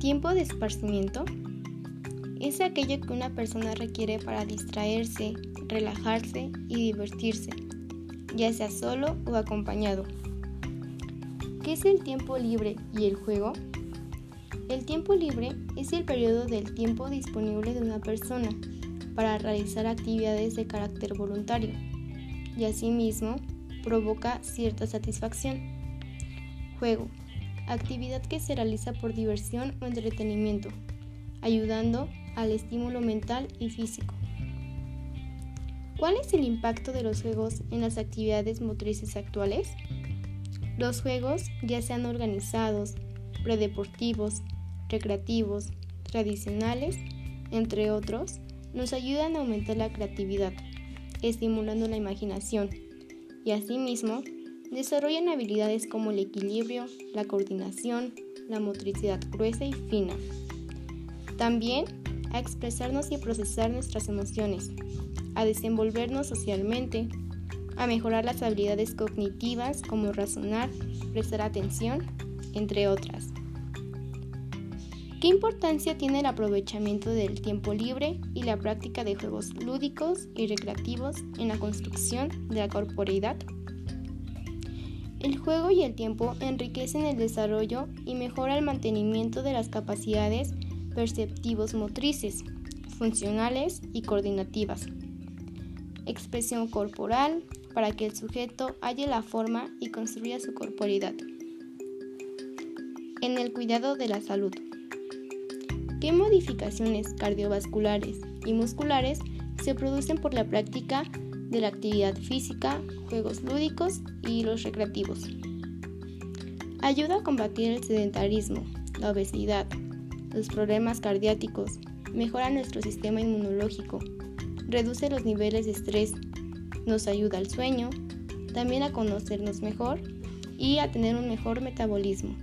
Tiempo de esparcimiento es aquello que una persona requiere para distraerse, relajarse y divertirse, ya sea solo o acompañado. ¿Qué es el tiempo libre y el juego? El tiempo libre es el periodo del tiempo disponible de una persona para realizar actividades de carácter voluntario y asimismo provoca cierta satisfacción. Juego. Actividad que se realiza por diversión o entretenimiento, ayudando al estímulo mental y físico. ¿Cuál es el impacto de los juegos en las actividades motrices actuales? Los juegos, ya sean organizados, predeportivos, recreativos, tradicionales, entre otros, nos ayudan a aumentar la creatividad, estimulando la imaginación y asimismo desarrollan habilidades como el equilibrio, la coordinación, la motricidad gruesa y fina. También a expresarnos y procesar nuestras emociones, a desenvolvernos socialmente, a mejorar las habilidades cognitivas como razonar, prestar atención, entre otras. ¿Qué importancia tiene el aprovechamiento del tiempo libre y la práctica de juegos lúdicos y recreativos en la construcción de la corporeidad? El juego y el tiempo enriquecen el desarrollo y mejora el mantenimiento de las capacidades perceptivos motrices, funcionales y coordinativas. Expresión corporal para que el sujeto halle la forma y construya su corporeidad. En el cuidado de la salud. ¿Qué modificaciones cardiovasculares y musculares se producen por la práctica de la actividad física, juegos lúdicos y los recreativos? Ayuda a combatir el sedentarismo, la obesidad, los problemas cardíacos, mejora nuestro sistema inmunológico, reduce los niveles de estrés, nos ayuda al sueño, también a conocernos mejor y a tener un mejor metabolismo.